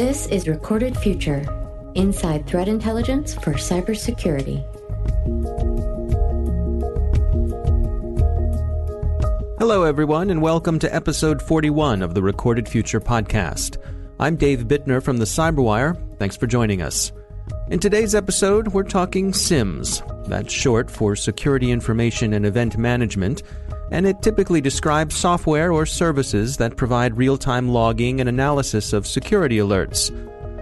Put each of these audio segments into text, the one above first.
This is Recorded Future Inside Threat Intelligence for Cybersecurity. Hello, everyone, and welcome to episode 41 of the Recorded Future podcast. I'm Dave Bittner from the Cyberwire. Thanks for joining us. In today's episode, we're talking SIEMs. That's short for Security Information and Event Management, and it typically describes software or services that provide real time logging and analysis of security alerts.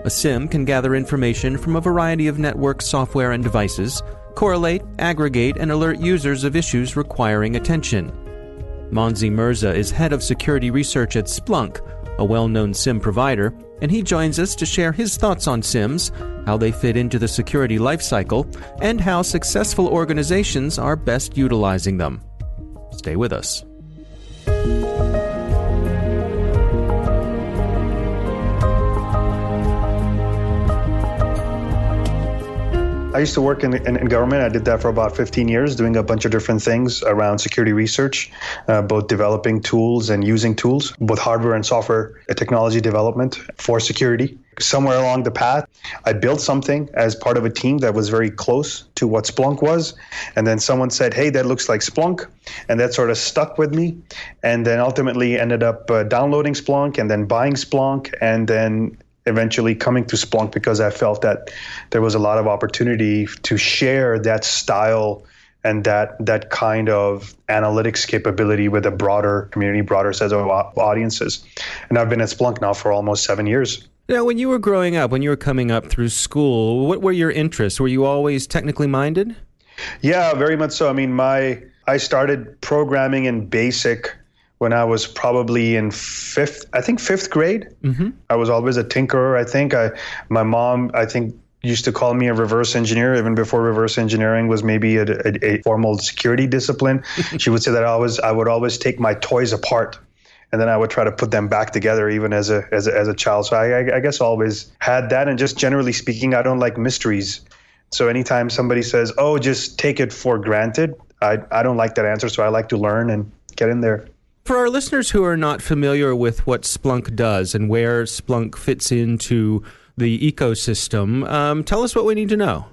A SIEM can gather information from a variety of network software and devices, correlate, aggregate, and alert users of issues requiring attention. Monzy Merza is head of security research at Splunk, a well known SIEM provider, and he joins us to share his thoughts on SIEMs, how they fit into the security lifecycle, and how successful organizations are best utilizing them. Stay with us. I used to work in, in, in, government. I did that for about 15 years, doing a bunch of different things around security research, uh, both developing tools and using tools, both hardware and software technology development for security. Somewhere along the path, I built something as part of a team that was very close to what Splunk was. And then someone said, hey, that looks like Splunk. And that sort of stuck with me. And then ultimately ended up uh, downloading Splunk and then buying Splunk and then eventually coming to Splunk because I felt that there was a lot of opportunity to share that style and that that kind of analytics capability with a broader community, broader set of audiences. And I've been at Splunk now for almost seven years. Now, when you were growing up, when you were coming up through school, what were your interests? Were you always technically minded? Yeah, very much so. I mean, my I started programming in BASIC when I was probably in fifth, I think fifth grade. Mm-hmm. I was always a tinkerer. I think I, my mom, I think used to call me a reverse engineer even before reverse engineering was maybe a, a, a formal security discipline. she would say that I was, I would always take my toys apart and then I would try to put them back together even as a as a, as a child. So I, I guess always had that, and just generally speaking, I don't like mysteries. So anytime somebody says, "Oh, just take it for granted," I I don't like that answer. So I like to learn and get in there. For our listeners who are not familiar with what Splunk does and where Splunk fits into the ecosystem, um, tell us what we need to know.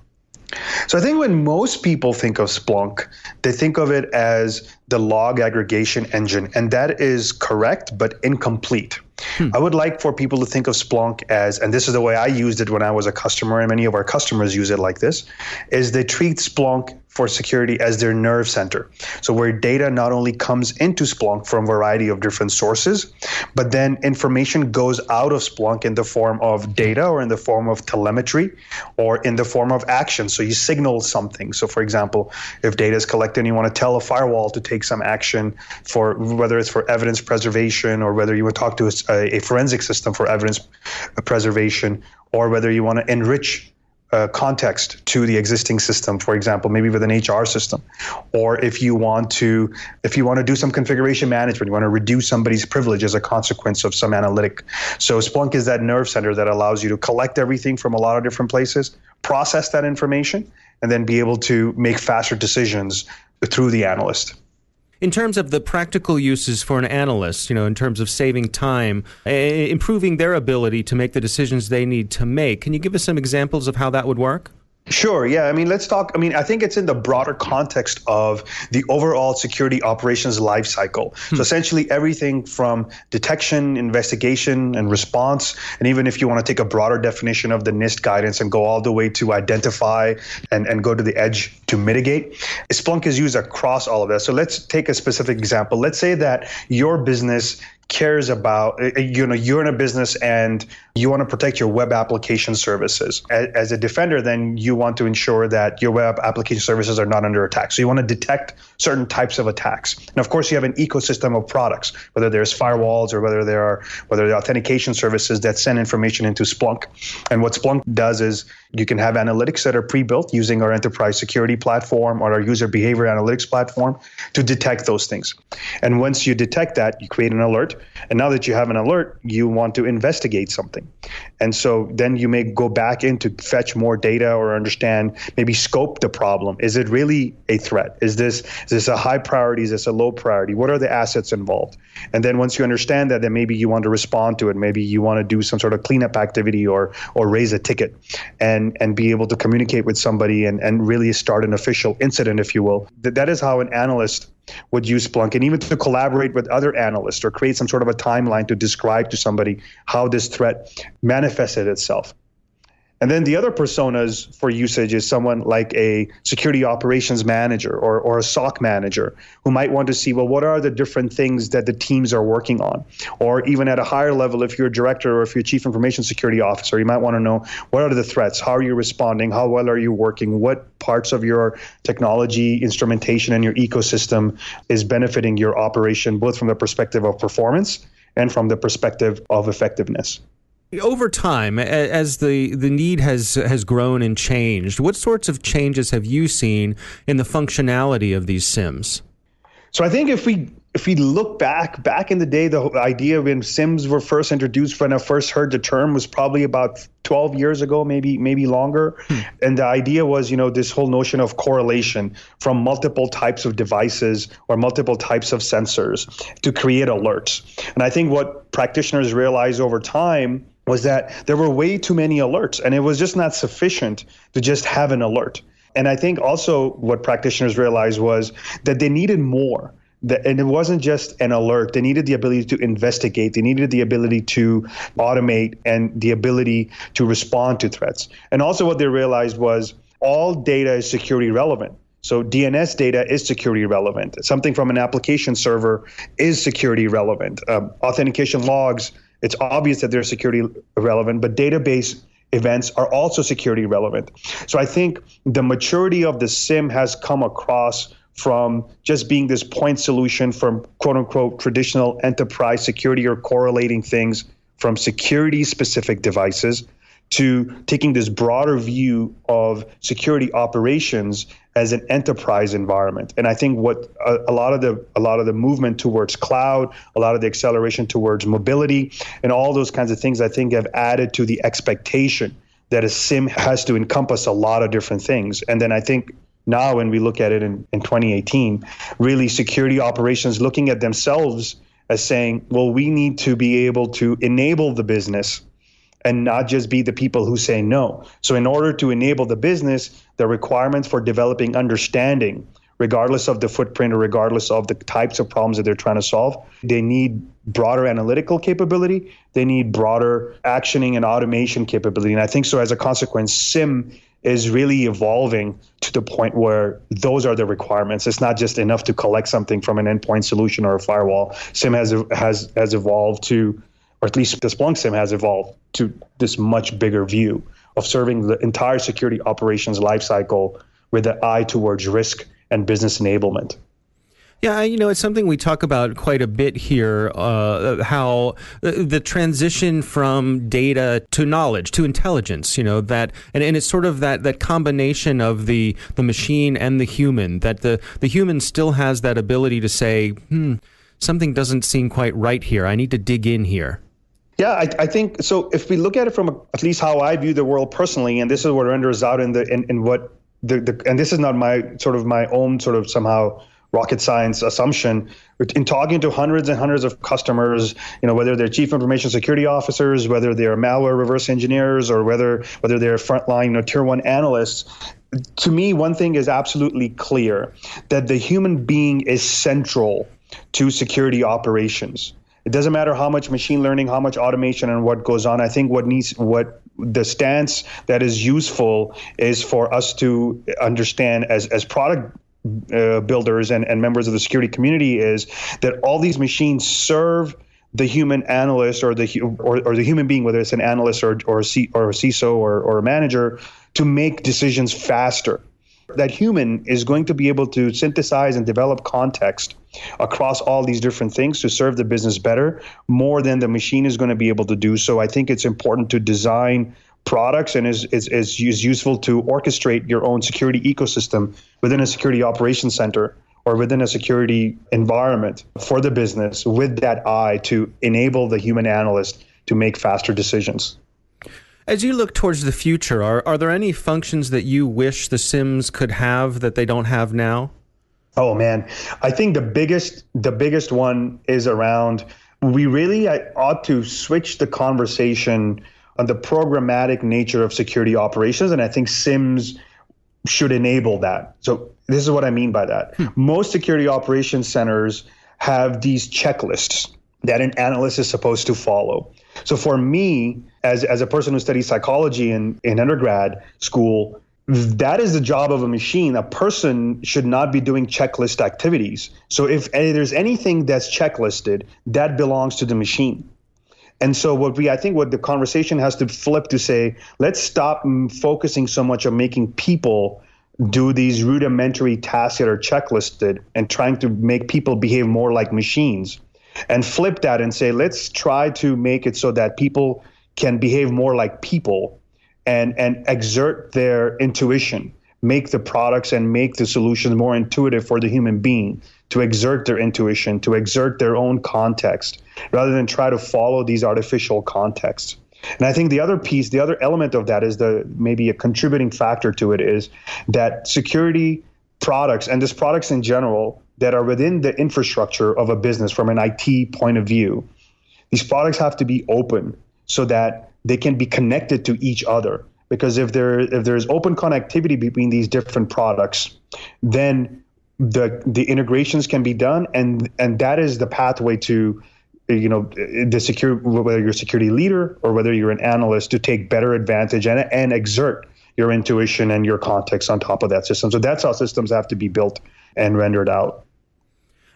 So I think when most people think of Splunk, they think of it as the log aggregation engine, and that is correct but incomplete. Hmm. I would like for people to think of Splunk as, and this is the way I used it when I was a customer, and many of our customers use it like this, is they treat Splunk for security as their nerve center. So where data not only comes into Splunk from a variety of different sources, but then information goes out of Splunk in the form of data or in the form of telemetry or in the form of action. So you signal something. So for example, if data is collected and you want to tell a firewall to take some action for whether it's for evidence preservation or whether you want to talk to a, a forensic system for evidence preservation or whether you want to enrich uh, context to the existing system for example maybe with an hr system or if you want to if you want to do some configuration management you want to reduce somebody's privilege as a consequence of some analytic. So splunk is that nerve center that allows you to collect everything from a lot of different places process that information and then be able to make faster decisions through the analyst in terms of the practical uses for an analyst, you know, in terms of saving time, improving their ability to make the decisions they need to make, can you give us some examples of how that would work? Sure. Yeah. I mean, let's talk. I mean, I think it's in the broader context of the overall security operations lifecycle. Hmm. So essentially, everything from detection, investigation, and response, and even if you want to take a broader definition of the NIST guidance and go all the way to identify and, and go to the edge to mitigate, Splunk is used across all of that. So let's take a specific example. Let's say that your business cares about you know you're in a business and you want to protect your web application services. As a defender then you want to ensure that your web application services are not under attack. So you want to detect certain types of attacks. And of course you have an ecosystem of products whether there's firewalls or whether there are whether there are authentication services that send information into splunk. And what splunk does is you can have analytics that are pre-built using our enterprise security platform or our user behavior analytics platform to detect those things. And once you detect that you create an alert alert. And now that you have an alert, you want to investigate something. And so then you may go back in to fetch more data or understand, maybe scope the problem. Is it really a threat? Is this is this a high priority? Is this a low priority? What are the assets involved? And then once you understand that, then maybe you want to respond to it. Maybe you want to do some sort of cleanup activity or or raise a ticket and and be able to communicate with somebody and, and really start an official incident, if you will. That, that is how an analyst would use Splunk and even to collaborate with other analysts or create some sort of a timeline to describe to somebody how this threat manifested itself. And then the other personas for usage is someone like a security operations manager or, or a SOC manager who might want to see, well, what are the different things that the teams are working on? Or even at a higher level, if you're a director or if you're chief information security officer, you might want to know what are the threats? How are you responding? How well are you working? What parts of your technology, instrumentation, and your ecosystem is benefiting your operation, both from the perspective of performance and from the perspective of effectiveness? Over time, as the, the need has has grown and changed, what sorts of changes have you seen in the functionality of these SIEMs? So I think if we if we look back back in the day, the idea when SIEMs were first introduced, when I first heard the term, was probably about 12 years ago, maybe maybe longer. Hmm. And the idea was, you know, this whole notion of correlation from multiple types of devices or multiple types of sensors to create alerts. And I think what practitioners realize over time was that there were way too many alerts and it was just not sufficient to just have an alert. And I think also what practitioners realized was that they needed more. That, And it wasn't just an alert. They needed the ability to investigate. They needed the ability to automate and the ability to respond to threats. And also, what they realized was all data is security relevant. So DNS data is security relevant. Something from an application server is security relevant. Um, authentication logs it's obvious that they're security relevant, but database events are also security relevant. So I think the maturity of the SIEM has come across from just being this point solution from quote unquote traditional enterprise security or correlating things from security specific devices to taking this broader view of security operations as an enterprise environment. And I think what a, a, lot of the a lot of the movement towards cloud, a lot of the acceleration towards mobility, and all those kinds of things, I think have added to the expectation that a SIEM has to encompass a lot of different things. And then I think now when we look at it in, in 2018, really security operations looking at themselves as saying, well, we need to be able to enable the business and not just be the people who say no. So, in order to enable the business, the requirements for developing understanding, regardless of the footprint or regardless of the types of problems that they're trying to solve, they need broader analytical capability. They need broader actioning and automation capability. And I think so, as a consequence, SIEM is really evolving to the point where those are the requirements. It's not just enough to collect something from an endpoint solution or a firewall. SIEM has has has evolved to or at least the Splunk SIEM has evolved to this much bigger view of serving the entire security operations lifecycle with an eye towards risk and business enablement. Yeah, you know, it's something we talk about quite a bit here. Uh, how the transition from data to knowledge to intelligence, you know, that and, and it's sort of that that combination of the the machine and the human. That the the human still has that ability to say, hmm, something doesn't seem quite right here. I need to dig in here. Yeah, I, I, think so. If we look at it from a, at least how I view the world personally, and this is what renders out in the in, in what the, the and this is not my sort of my own sort of somehow rocket science assumption. In talking to hundreds and hundreds of customers, you know whether they're chief information security officers, whether they're malware reverse engineers, or whether whether they're frontline you know, tier one analysts, to me one thing is absolutely clear that the human being is central to security operations it doesn't matter how much machine learning, how much automation, and what goes on. I think what needs what the stance that is useful is for us to understand as as product uh, builders and, and members of the security community is that all these machines serve the human analyst or the or, or the human being, whether it's an analyst or or a, C, or a CISO or, or a manager, to make decisions faster that human is going to be able to synthesize and develop context across all these different things to serve the business better more than the machine is going to be able to do. So I think it's important to design products and is, is, is is useful to orchestrate your own security ecosystem within a security operations center or within a security environment for the business with that eye to enable the human analyst to make faster decisions. As you look towards the future, are, are there any functions that you wish the SIEMs could have that they don't have now? Oh man, I think the biggest the biggest one is around we really ought to switch the conversation on the programmatic nature of security operations and I think SIEMs should enable that. So this is what I mean by that. Hmm. Most security operations centers have these checklists that an analyst is supposed to follow. So for me, as, as a person who studied psychology in, in undergrad school, that is the job of a machine. A person should not be doing checklist activities. So if there's anything that's checklisted, that belongs to the machine. And so what we I think what the conversation has to flip to say, let's stop focusing so much on making people do these rudimentary tasks that are checklisted and trying to make people behave more like machines and flip that and say let's try to make it so that people can behave more like people and and exert their intuition make the products and make the solutions more intuitive for the human being to exert their intuition to exert their own context rather than try to follow these artificial contexts. And I think the other piece, the other element of that is the maybe a contributing factor to it is that security products and just products in general that are within the infrastructure of a business from an IT point of view, these products have to be open so that they can be connected to each other. Because if there if there's open connectivity between these different products, then the the integrations can be done and and that is the pathway to you know the secure whether you're a security leader or whether you're an analyst to take better advantage and, and exert your intuition and your context on top of that system so that's how systems have to be built and rendered out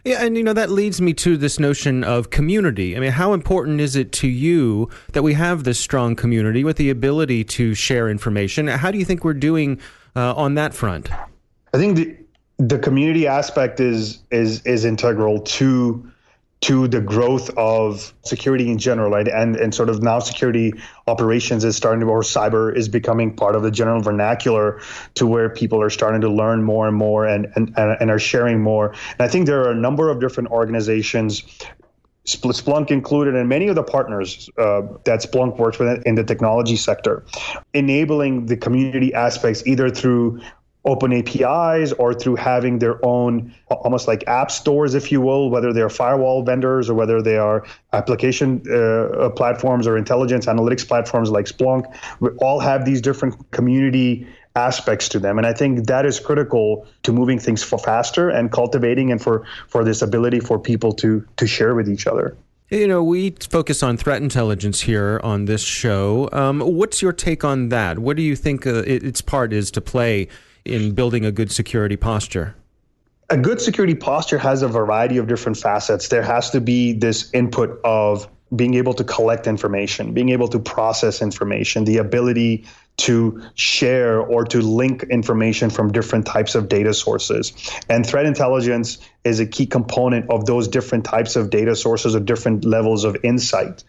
yeah, and you know that leads me to this notion of community. I mean, how important is it to you that we have this strong community with the ability to share information? How do you think we're doing uh, on that front? I think the the community aspect is is is integral to to the growth of security in general, right? And and sort of now security operations is starting to, or cyber is becoming part of the general vernacular to where people are starting to learn more and more and and, and are sharing more. And I think there are a number of different organizations Splunk included, and many of the partners uh, that Splunk works with in the technology sector, enabling the community aspects either through open APIs or through having their own almost like app stores, if you will, whether they're firewall vendors or whether they are application uh, platforms or intelligence analytics platforms like Splunk. We all have these different community aspects to them and i think that is critical to moving things for faster and cultivating and for for this ability for people to to share with each other you know, we focus on threat intelligence here on this show. Um, what's your take on that? What do you think uh, its part is to play in building a good security posture? A good security posture has a variety of different facets. There has to be this input of being able to collect information, being able to process information, the ability to share or to link information from different types of data sources. And threat intelligence is a key component of those different types of data sources or different levels of insight.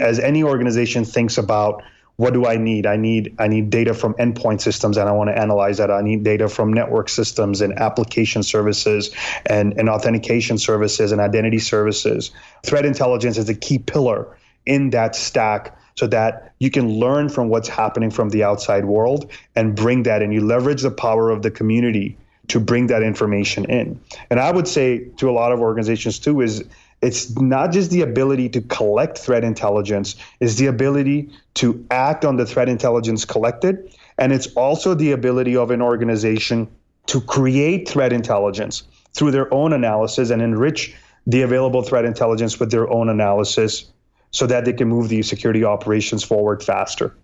As any organization thinks about what do I need? I need I need data from endpoint systems and I want to analyze that. I need data from network systems and application services and, and authentication services and identity services. Threat intelligence is a key pillar in that stack so that you can learn from what's happening from the outside world and bring that and You leverage the power of the community to bring that information in. And I would say to a lot of organizations too is it's not just the ability to collect threat intelligence, it's the ability to act on the threat intelligence collected. And it's also the ability of an organization to create threat intelligence through their own analysis and enrich the available threat intelligence with their own analysis so that they can move these security operations forward faster.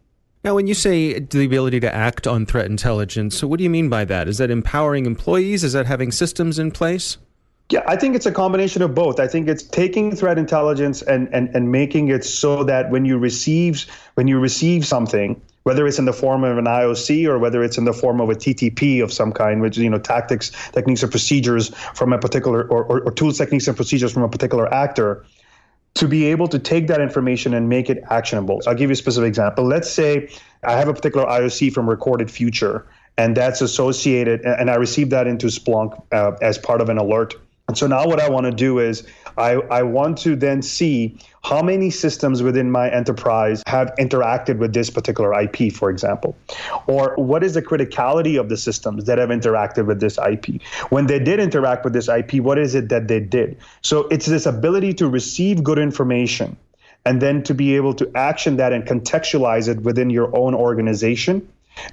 Now, when you say the ability to act on threat intelligence, so what do you mean by that? Is that empowering employees? Is that having systems in place? Yeah, I think it's a combination of both. I think it's taking threat intelligence and, and, and making it so that when you receive when you receive something, whether it's in the form of an IOC or whether it's in the form of a TTP of some kind, which you know tactics, techniques, or procedures from a particular or, or, or tools, techniques, and procedures from a particular actor, to be able to take that information and make it actionable. So I'll give you a specific example. Let's say I have a particular IOC from Recorded Future, and that's associated. And I received that into Splunk uh, as part of an alert. And so now what I want to do is I, I want to then see how many systems within my enterprise have interacted with this particular IP, for example, or what is the criticality of the systems that have interacted with this IP. When they did interact with this IP, what is it that they did? So it's this ability to receive good information and then to be able to action that and contextualize it within your own organization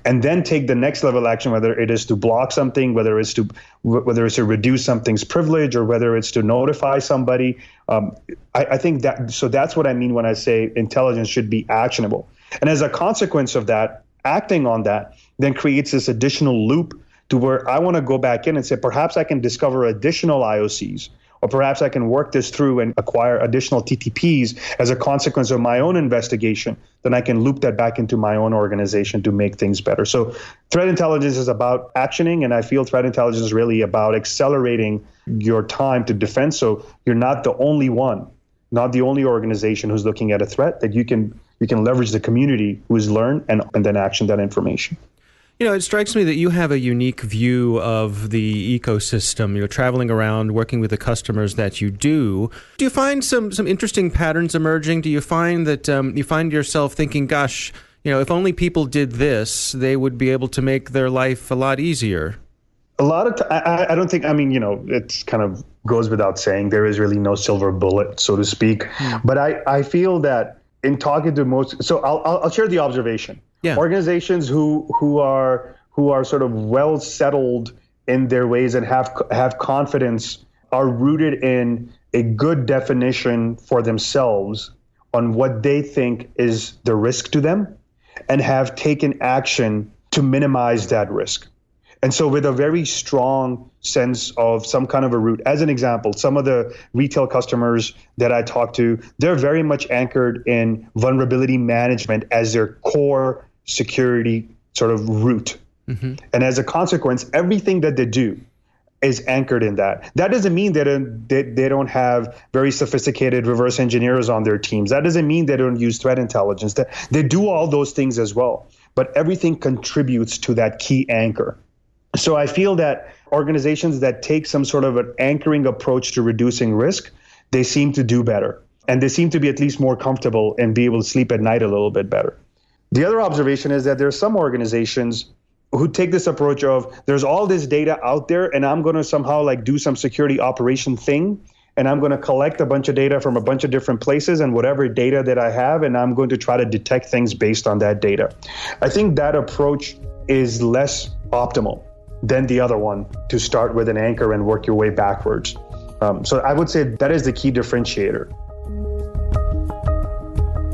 and then take the next level action whether it is to block something whether it's to whether it's to reduce something's privilege or whether it's to notify somebody um, I, I, think that so that's what i mean when i say intelligence should be actionable. And as a consequence of that acting on that then creates this additional loop to where i want to go back in and say perhaps i can discover additional iocs or perhaps I can work this through and acquire additional TTPs as a consequence of my own investigation. Then I can loop that back into my own organization to make things better. So, threat intelligence is about actioning, and I feel threat intelligence is really about accelerating your time to defense. So, you're not the only one, not the only organization who's looking at a threat. That you can you can leverage the community who's learned and and then action that information. You know, it strikes me that you have a unique view of the ecosystem. You're traveling around, working with the customers that you do. Do you find some some interesting patterns emerging? Do you find that um, you find yourself thinking, "Gosh, you know, if only people did this, they would be able to make their life a lot easier." A lot of, t- I, I don't think. I mean, you know, it's kind of goes without saying there is really no silver bullet, so to speak. Mm. But I, I feel that in talking to most, so I'll, I'll share the observation yeah. organizations who who are who are sort of well settled in their ways and have have confidence are rooted in a good definition for themselves on what they think is the risk to them and have taken action to minimize that risk. And so, with a very strong sense of some kind of a root, as an example, some of the retail customers that I talk to, they're very much anchored in vulnerability management as their core security sort of root. Mm-hmm. And as a consequence, everything that they do is anchored in that. That doesn't mean that they, they don't have very sophisticated reverse engineers on their teams. That doesn't mean they don't use threat intelligence. That they do all those things as well. But everything contributes to that key anchor. So I feel that organizations that take some sort of an anchoring approach to reducing risk, they seem to do better. And they seem to be at least more comfortable and be able to sleep at night a little bit better. The other observation is that there are some organizations who take this approach of there's all this data out there and I'm going to somehow like do some security operation thing and I'm going to collect a bunch of data from a bunch of different places and whatever data that I have and I'm going to try to detect things based on that data. I think that approach is less optimal than the other one to start with an anchor and work your way backwards. Um, so I would say that is the key differentiator.